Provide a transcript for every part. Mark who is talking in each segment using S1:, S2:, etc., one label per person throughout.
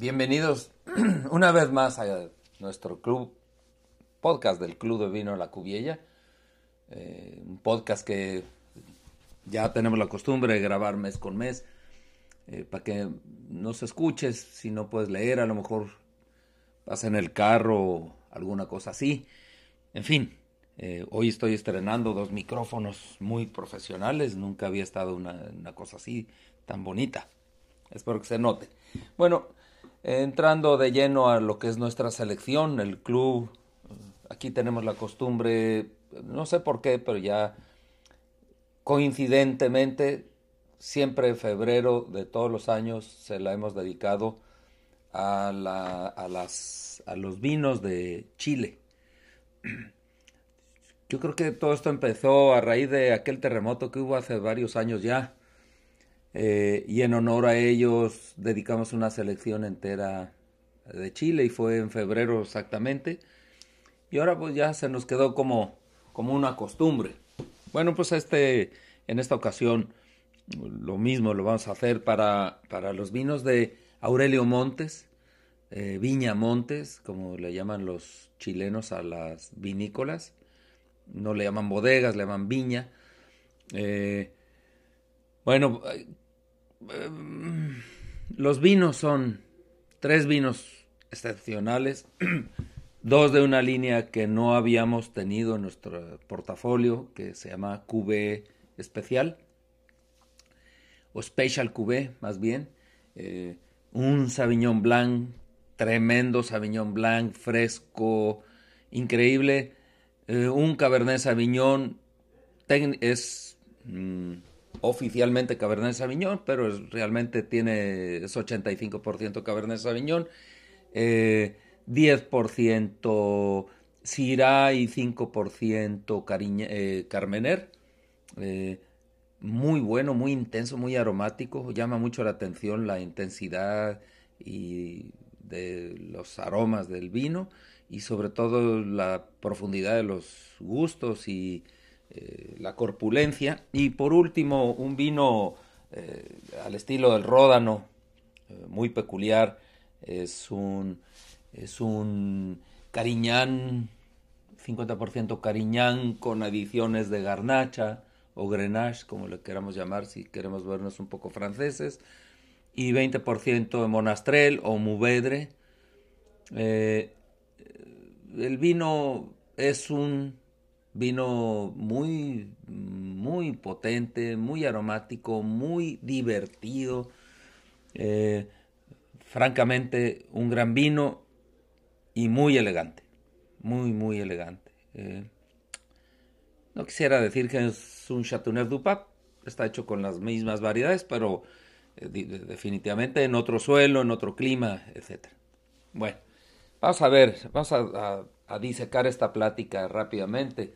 S1: Bienvenidos una vez más a nuestro club, podcast del Club de Vino La Cubiella. Eh, un podcast que ya tenemos la costumbre de grabar mes con mes, eh, para que nos escuches, si no puedes leer, a lo mejor vas en el carro alguna cosa así. En fin, eh, hoy estoy estrenando dos micrófonos muy profesionales, nunca había estado una, una cosa así tan bonita. Espero que se note. Bueno, entrando de lleno a lo que es nuestra selección, el club, aquí tenemos la costumbre, no sé por qué, pero ya coincidentemente, siempre en febrero de todos los años se la hemos dedicado a, la, a, las, a los vinos de Chile. Yo creo que todo esto empezó a raíz de aquel terremoto que hubo hace varios años ya. Eh, y en honor a ellos dedicamos una selección entera de Chile y fue en febrero exactamente. Y ahora pues ya se nos quedó como, como una costumbre. Bueno, pues este, en esta ocasión lo mismo lo vamos a hacer para, para los vinos de Aurelio Montes, eh, Viña Montes, como le llaman los chilenos a las vinícolas. No le llaman bodegas, le llaman viña. Eh, bueno, los vinos son tres vinos excepcionales, dos de una línea que no habíamos tenido en nuestro portafolio, que se llama QB especial, o Special QB más bien, eh, un Sauvignon Blanc, tremendo Sauvignon Blanc, fresco, increíble, eh, un Cabernet Sauvignon, es... Mm, oficialmente Cabernet Sauvignon, pero realmente tiene es 85% Cabernet Sauvignon, eh, 10% Syrah y 5% Cariña, eh, Carmener. Eh, muy bueno, muy intenso, muy aromático. Llama mucho la atención la intensidad y de los aromas del vino y sobre todo la profundidad de los gustos y eh, la corpulencia. Y por último, un vino eh, al estilo del ródano, eh, muy peculiar. Es un, es un cariñán, 50% cariñán con adiciones de garnacha o grenache, como le queramos llamar si queremos vernos un poco franceses, y 20% de monastrel o muvedre. el vino es un Vino muy, muy potente, muy aromático, muy divertido. Eh, francamente, un gran vino y muy elegante. Muy, muy elegante. Eh, no quisiera decir que es un Chateauneuf du Pape, está hecho con las mismas variedades, pero eh, definitivamente en otro suelo, en otro clima, etc. Bueno, vamos a ver, vamos a a disecar esta plática rápidamente.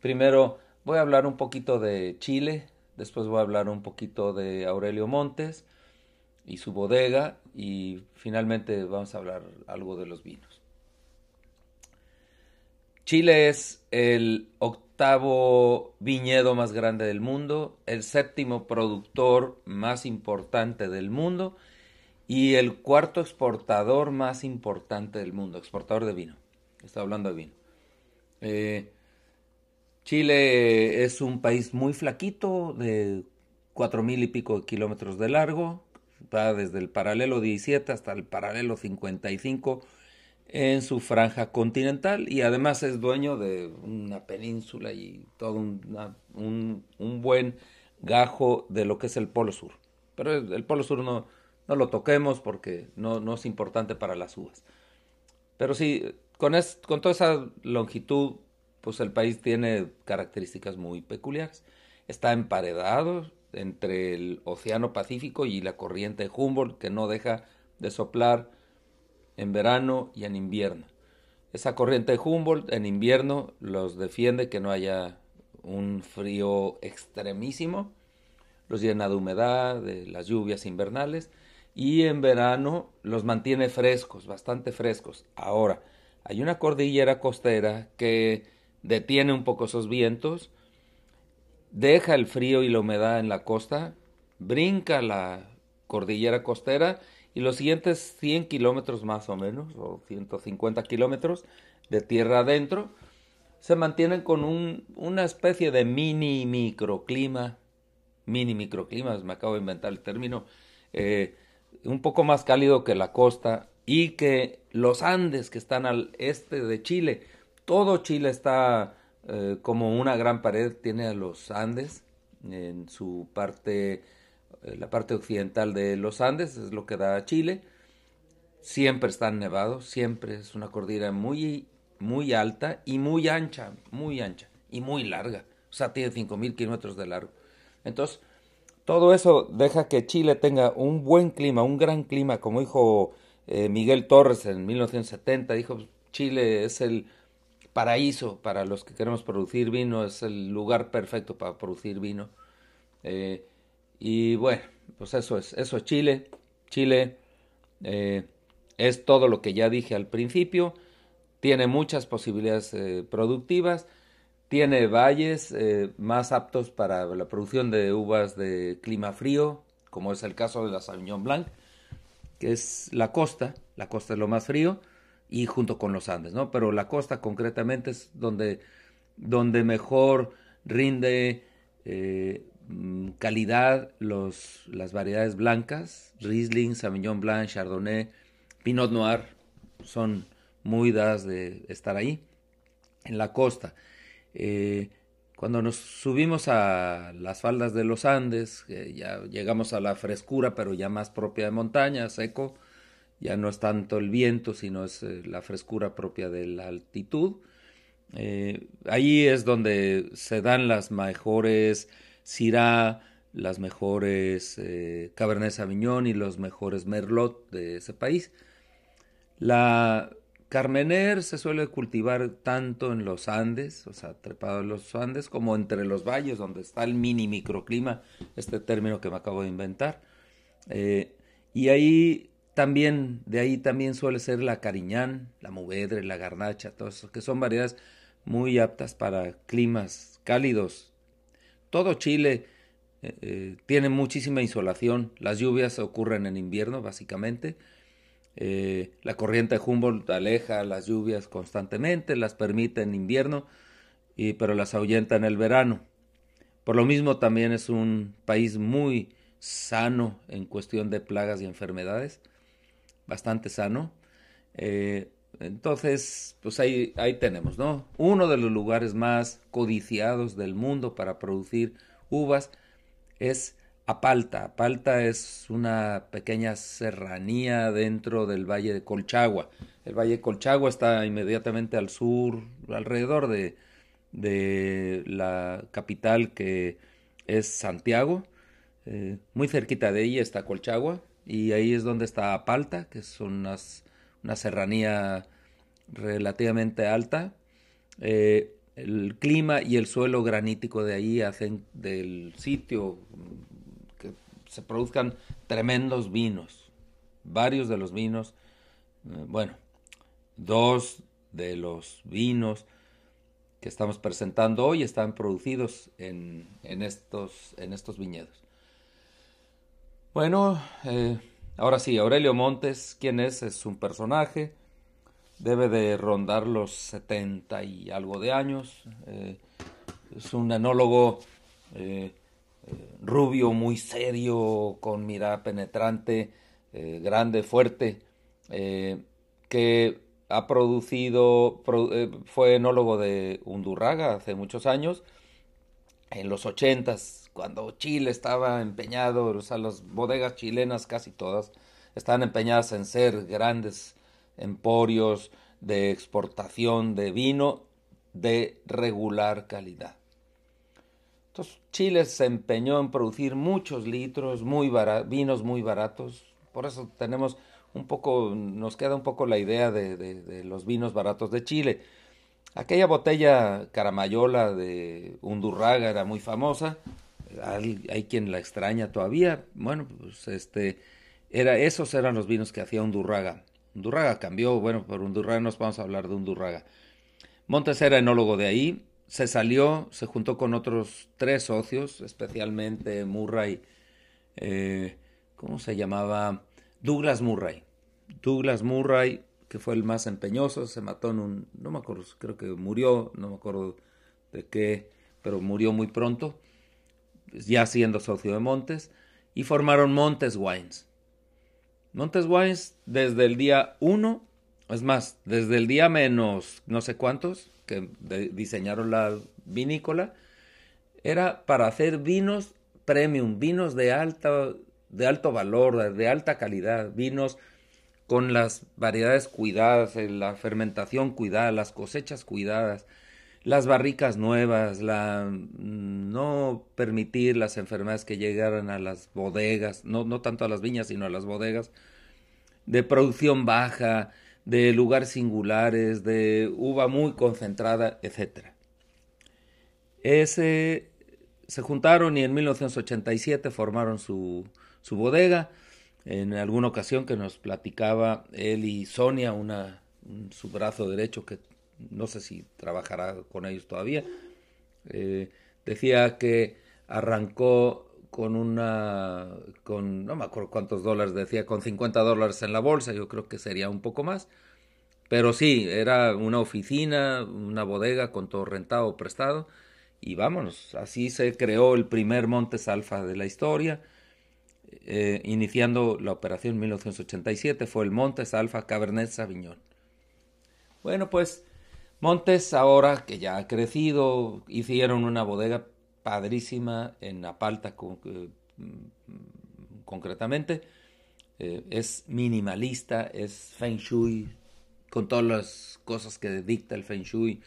S1: Primero voy a hablar un poquito de Chile, después voy a hablar un poquito de Aurelio Montes y su bodega y finalmente vamos a hablar algo de los vinos. Chile es el octavo viñedo más grande del mundo, el séptimo productor más importante del mundo y el cuarto exportador más importante del mundo, exportador de vino. Está hablando de vino. Eh, Chile es un país muy flaquito, de cuatro mil y pico de kilómetros de largo, va desde el paralelo 17 hasta el paralelo 55 en su franja continental y además es dueño de una península y todo un, buen gajo de lo que es el Polo Sur. Pero el Polo Sur no, no lo toquemos porque no, no es importante para las uvas. Pero sí, con, toda esa longitud, pues el país tiene características muy peculiares. Está emparedado entre el Océano Pacífico y la corriente Humboldt que no deja de soplar en verano y en invierno. Esa corriente Humboldt en invierno los defiende que no haya un frío extremísimo, los llena de humedad, de las lluvias invernales y en verano los mantiene frescos, bastante frescos. Ahora, hay una cordillera costera que detiene un poco esos vientos, deja el frío y la humedad en la costa, brinca la cordillera costera y los siguientes 100 kilómetros más o menos, o 150 kilómetros de tierra adentro, se mantienen con un, una especie de mini microclima, mini microclimas, me acabo de inventar el término, eh, un poco más cálido que la costa y que los Andes que están al este de Chile, todo Chile está eh, como una gran pared, tiene a los Andes en su parte, eh, la parte occidental de los Andes, es lo que da a Chile. Siempre están nevados, siempre es una cordillera muy, muy alta y muy ancha, muy ancha y muy larga. O sea, tiene 5.000 kilómetros de largo. Entonces, todo eso deja que Chile tenga un buen clima, un gran clima, como dijo eh, Miguel Torres en 1970, dijo, Chile es el paraíso para los que queremos producir vino, es el lugar perfecto para producir vino. Eh, y bueno, pues eso es, eso es Chile. Chile eh, es todo lo que ya dije al principio, tiene muchas posibilidades productivas tiene valles eh, más aptos para la producción de uvas de clima frío, como es el caso de la Sauvignon Blanc, que es la costa, la costa es lo más frío, y junto con los Andes, ¿no? Pero la costa concretamente es donde, donde mejor rinde eh, mm, calidad los, las variedades blancas, Riesling, Sauvignon Blanc, Chardonnay, Pinot Noir, son muy dadas de estar ahí, en la costa. Eh, cuando nos subimos a las faldas de los Andes, ya llegamos a la frescura, pero ya más propia de montaña, seco, ya no es tanto el viento, sino es eh, la frescura propia de la altitud. Eh, ahí es donde se dan las mejores Syrah, las mejores Cabernet Sauvignon y los mejores Merlot de ese país. La Carmener se suele cultivar tanto en los Andes, o sea, trepado en los Andes, como entre los valles, donde está el mini microclima, este término que me acabo de inventar. Eh, y ahí también, de ahí también suele ser la cariñán, la muvedre, la garnacha, todo eso, que son variedades muy aptas para climas cálidos. Todo Chile eh, eh, tiene muchísima insolación, las lluvias ocurren en invierno, básicamente eh, la corriente de Humboldt aleja las lluvias constantemente, las permite en invierno, y, pero las ahuyenta en el verano. Por lo mismo también es un país muy sano en cuestión de plagas y enfermedades, bastante sano. Eh, entonces, pues ahí, ahí tenemos, ¿no? Uno de los lugares más codiciados del mundo para producir uvas es Apalta. Apalta es una pequeña serranía dentro del Valle de Colchagua. El Valle de Colchagua está inmediatamente al sur, alrededor de, de la capital que es Santiago. Eh, muy cerquita de ella está Colchagua y ahí es donde está Apalta, que es una serranía relativamente alta. Eh, el clima y el suelo granítico de ahí hacen del sitio se produzcan tremendos vinos. Varios de los vinos, eh, bueno, dos de los vinos que estamos presentando hoy están producidos en, estos, en estos viñedos. Bueno, eh, ahora sí, Aurelio Montes, ¿quién es? Es un personaje, debe de rondar los 70 y algo de años, eh, es un enólogo rubio, muy serio, con mirada penetrante, eh, grande, fuerte, eh, que ha producido, eh, fue enólogo de Undurraga hace muchos años, en los ochentas, cuando Chile estaba empeñado, o sea, las bodegas chilenas casi todas estaban empeñadas en ser grandes emporios de exportación de vino de regular calidad. Entonces Chile se empeñó en producir muchos litros, muy vinos muy baratos. Por eso tenemos un poco, nos queda un poco la idea de, los vinos baratos de Chile. Aquella botella caramayola de Undurraga era muy famosa. Hay, quien la extraña todavía. Bueno, pues este, era, esos eran los vinos que hacía Undurraga. Undurraga cambió, bueno, por Undurraga nos vamos a hablar de Undurraga. Montes era enólogo de ahí, se salió, se juntó con otros tres socios, especialmente Murray, eh, ¿cómo se llamaba? Douglas Murray. Douglas Murray, que fue el más empeñoso, se mató en un, no me acuerdo, creo que murió, no me acuerdo de qué, pero murió muy pronto, ya siendo socio de Montes, y formaron Montes Wines. Montes Wines desde el día 1, es más, desde el día menos no sé cuántos que diseñaron la vinícola, era para hacer vinos premium, vinos de, de alto valor, de alta calidad, vinos con las variedades cuidadas, eh, la fermentación cuidada, las cosechas cuidadas, las barricas nuevas, la mm, no permitir las enfermedades que llegaran a las bodegas, no, no tanto a las viñas, sino a las bodegas, de producción baja, de lugares singulares, de uva muy concentrada, etc. Ese, se juntaron y en 1987 formaron su, su bodega. En alguna ocasión que nos platicaba él y Sonia, una, su brazo derecho que no sé si trabajará con ellos todavía, eh, decía que arrancó con una, con, no me acuerdo cuántos dólares decía, con 50 dólares en la bolsa, yo creo que sería un poco más, pero sí, era una oficina, una bodega con todo rentado, prestado, y vámonos, así se creó el primer Montes Alfa de la historia, eh, iniciando la operación en 1987, fue el Montes Alfa Cabernet Sauvignon. Bueno, pues Montes ahora que ya ha crecido, hicieron una bodega padrísima en Apalta eh, concretamente. Eh, es minimalista, es feng shui, con todas las cosas que dicta el feng shui.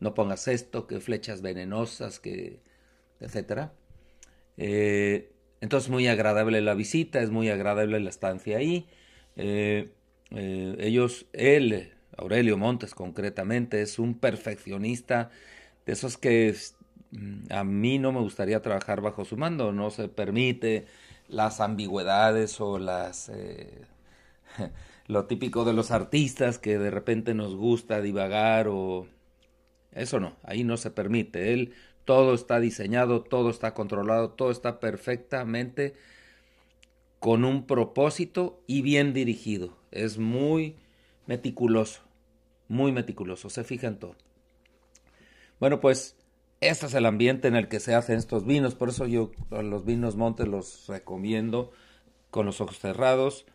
S1: No pongas esto, que flechas venenosas, que etcétera. Eh, entonces muy agradable la visita, es muy agradable la estancia ahí. ellos, él, Aurelio Montes concretamente, es un perfeccionista de esos que Mm, a mí no me gustaría trabajar bajo su mando, no se permite las ambigüedades o las eh, lo típico de los artistas que de repente nos gusta divagar o eso no, ahí no se permite. Él todo está diseñado, todo está controlado, todo está perfectamente con un propósito y bien dirigido. Es muy meticuloso, muy meticuloso, se fija en todo. Bueno, pues este es el ambiente en el que se hacen estos vinos, por eso yo los vinos Montes los recomiendo con los ojos cerrados.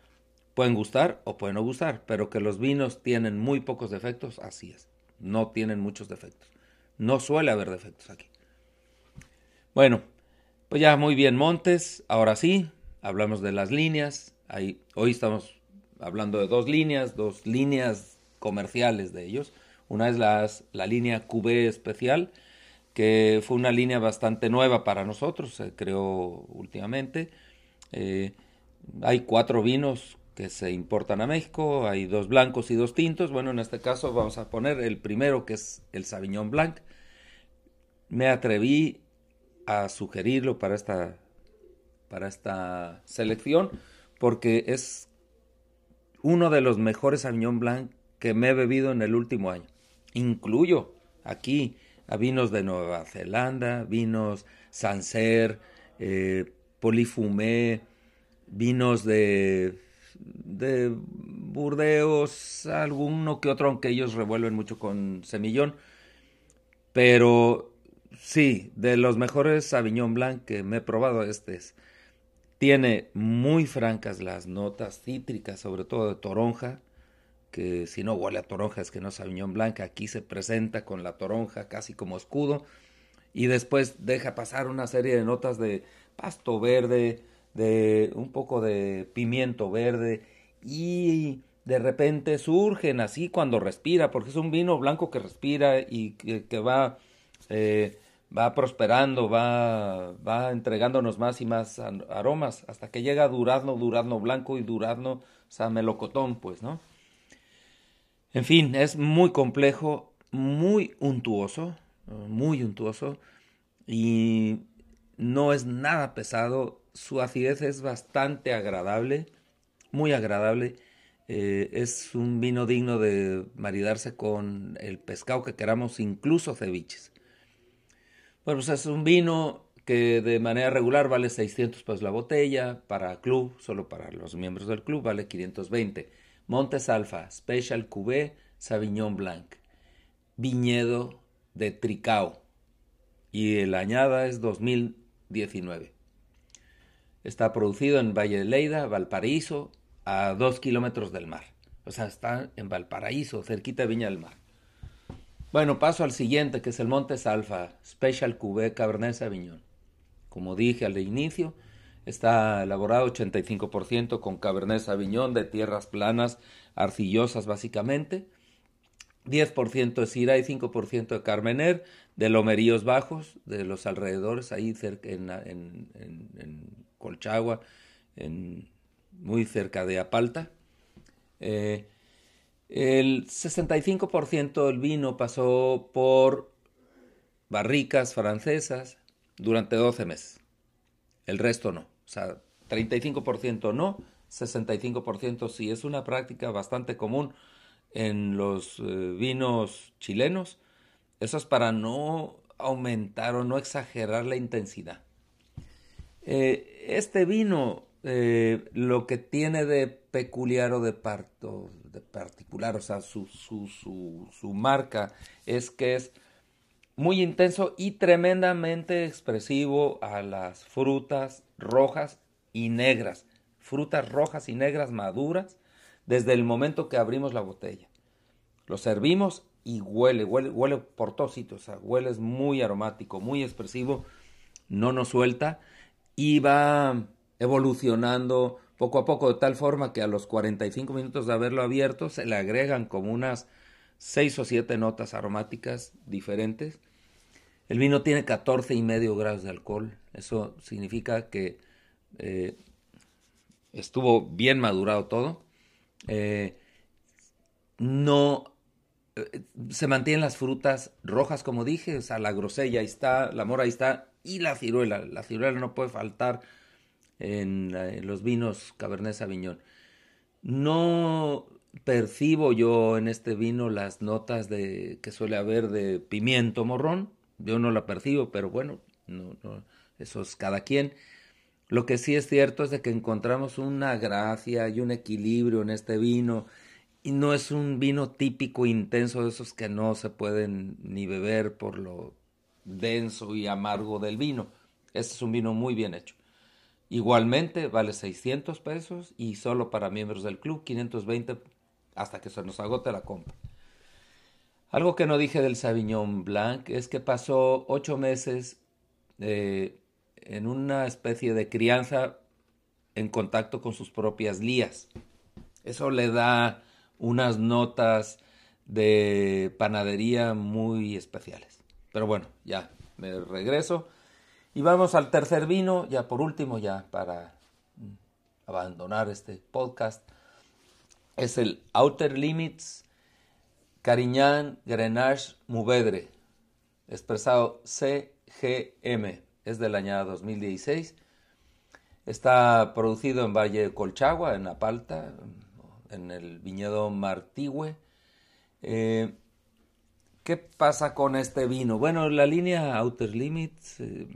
S1: Pueden gustar o pueden no gustar, pero que los vinos tienen muy pocos defectos, así es. No tienen muchos defectos. No suele haber defectos aquí. Bueno, pues ya muy bien Montes. Ahora sí, hablamos de las líneas. Hoy estamos hablando de dos líneas, dos líneas comerciales de ellos. Una es la línea QB especial, que fue una línea bastante nueva para nosotros, se creó últimamente. Eh, hay cuatro vinos que se importan a México, hay dos blancos y dos tintos. Bueno, en este caso vamos a poner el primero que es el Sauvignon Blanc. Me atreví a sugerirlo para esta, para esta selección porque es uno de los mejores Sauvignon Blanc que me he bebido en el último año. Incluyo aquí a vinos de Nueva Zelanda, vinos Sancerre, eh, Polifumé, vinos de, de Burdeos, alguno que otro, aunque ellos revuelven mucho con semillón. Pero sí, de los mejores Sauvignon Blanc que me he probado, este es. Tiene muy francas las notas cítricas, sobre todo de toronja, que si no huele a toronja es que no es Sauvignon Blanc, aquí se presenta con la toronja casi como escudo y después deja pasar una serie de notas de pasto verde, de un poco de pimiento verde y de repente surgen así cuando respira, porque es un vino blanco que respira y que, va, eh, va prosperando, va, va entregándonos más y más aromas hasta que llega durazno, durazno blanco y durazno, o melocotón, pues, ¿no? En fin, es muy complejo, muy untuoso, muy untuoso y no es nada pesado. Su acidez es bastante agradable, muy agradable. Eh, es un vino digno de maridarse con el pescado que queramos, incluso ceviches. Bueno, pues es un vino que de manera regular vale 600 pesos la botella, para club, solo para los miembros del club, vale 520. Montes Alfa, Special Cuvée, Sauvignon Blanc, viñedo de Tricao, y el añada es 2019. Está producido en Valle de Leida, Valparaíso, a dos kilómetros del mar. O sea, está en Valparaíso, cerquita de Viña del Mar. Bueno, paso al siguiente, que es el Montes Alfa, Special Cuvée Cabernet Sauvignon. Como dije al inicio, está elaborado 85% con Cabernet Sauvignon de tierras planas, arcillosas básicamente. 10% de Syrah y 5% de Carmener, de lomeríos bajos, de los alrededores, ahí cerca, en, Colchagua, muy cerca de Apalta. Eh, el 65% del vino pasó por barricas francesas durante 12 meses. El resto no. O sea, 35% no, 65% sí. Es una práctica bastante común en los eh, vinos chilenos. Eso es para no aumentar o no exagerar la intensidad. Eh, este vino, eh, lo que tiene de peculiar o de, parto, de particular, o sea, su, su, su, su marca es que es muy intenso y tremendamente expresivo a las frutas rojas y negras. Frutas rojas y negras maduras desde el momento que abrimos la botella. Lo servimos y huele, huele, huele por todos sitios. Huele es muy aromático, muy expresivo, no nos suelta y va evolucionando poco a poco de tal forma que a los 45 minutos de haberlo abierto se le agregan como unas 6 o 7 notas aromáticas diferentes. El vino tiene 14 y medio grados de alcohol. Eso significa que eh, estuvo bien madurado todo. Eh, no eh, se mantienen las frutas rojas, como dije, o sea, la grosella ahí está, la mora ahí está, y la ciruela. La ciruela no puede faltar en, los vinos Cabernet Sauvignon. No percibo yo en este vino las notas de que suele haber de pimiento morrón. Yo no la percibo, pero bueno, no, no, eso es cada quien. Lo que sí es cierto es de que encontramos una gracia y un equilibrio en este vino y no es un vino típico intenso de esos que no se pueden ni beber por lo denso y amargo del vino. Este es un vino muy bien hecho. Igualmente vale 600 pesos y solo para miembros del club 520 hasta que se nos agote la compra. Algo que no dije del Sauvignon Blanc es que pasó ocho meses eh, en una especie de crianza en contacto con sus propias lías. Eso le da unas notas de panadería muy especiales. Pero bueno, ya me regreso. Y vamos al tercer vino, ya por último, ya para abandonar este podcast. Es el Outer Limits Cariñán Grenache Mouvedre, expresado CGM es del año 2016. Está producido en Valle de Colchagua, en Apalta, en el viñedo Martigüe. Eh, ¿Qué pasa con este vino? Bueno, la línea Outer Limits eh,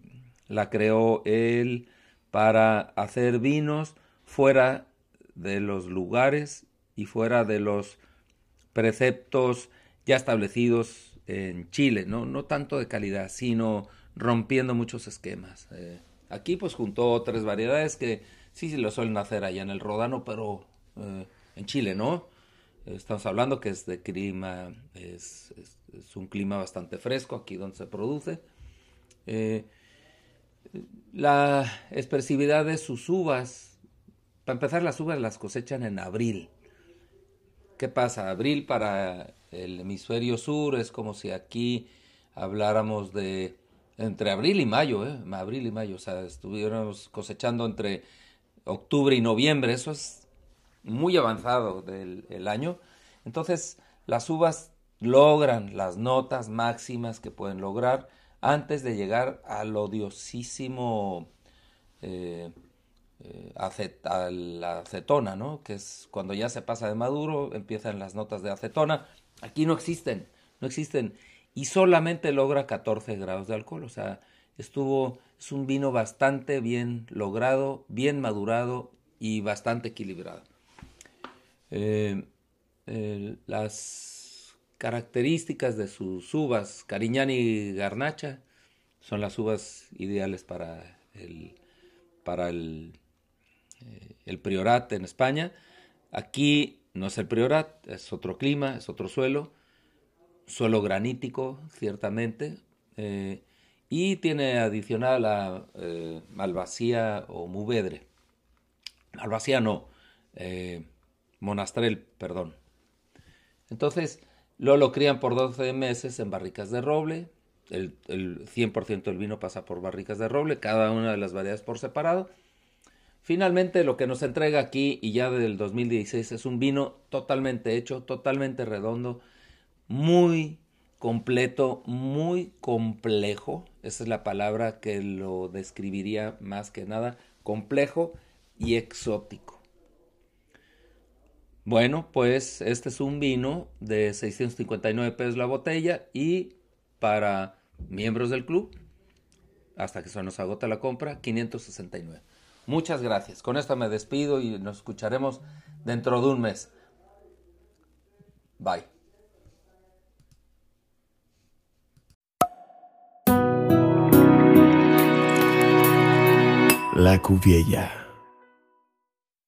S1: la creó él para hacer vinos fuera de los lugares y fuera de los preceptos ya establecidos en Chile, no, no tanto de calidad, sino rompiendo muchos esquemas. Eh, aquí pues juntó tres variedades que sí, sí lo suelen hacer allá en el Rodano, pero eh, en Chile, ¿no? Estamos hablando que es de clima, es, es, un clima bastante fresco aquí donde se produce. Eh, la expresividad de sus uvas, para empezar las uvas las cosechan en abril. ¿Qué pasa? Abril para el hemisferio sur es como si aquí habláramos de entre abril y mayo, ¿eh? Abril y mayo, o sea, estuviéramos cosechando entre octubre y noviembre, eso es muy avanzado del año. Entonces, las uvas logran las notas máximas que pueden lograr antes de llegar al odiosísimo eh, eh a la acetona, ¿no? Que es cuando ya se pasa de maduro, empiezan las notas de acetona. Aquí no existen, no existen y solamente logra 14 grados de alcohol. O sea, estuvo, es un vino bastante bien logrado, bien madurado y bastante equilibrado. Eh, las características de sus uvas, Cariñán y Garnacha, son las uvas ideales para el, para el, eh, el priorat en España. Aquí no es el priorat, es otro clima, es otro suelo, suelo granítico, ciertamente, eh, y tiene adicional a eh, malvasía o muvedre. Malvasía no, eh, monastrel, perdón. Entonces, lo lo crían por 12 meses en barricas de roble. El, el 100% del vino pasa por barricas de roble, cada una de las variedades por separado. Finalmente, lo que nos entrega aquí y ya del 2016 es un vino totalmente hecho, totalmente redondo, muy completo, muy complejo. Esa es la palabra que lo describiría más que nada. Complejo y exótico. Bueno, pues este es un vino de 659 pesos la botella y para miembros del club, hasta que se nos agota la compra, 569. Muchas gracias. Con esto me despido y nos escucharemos dentro de un mes. Bye.
S2: La Cuviella.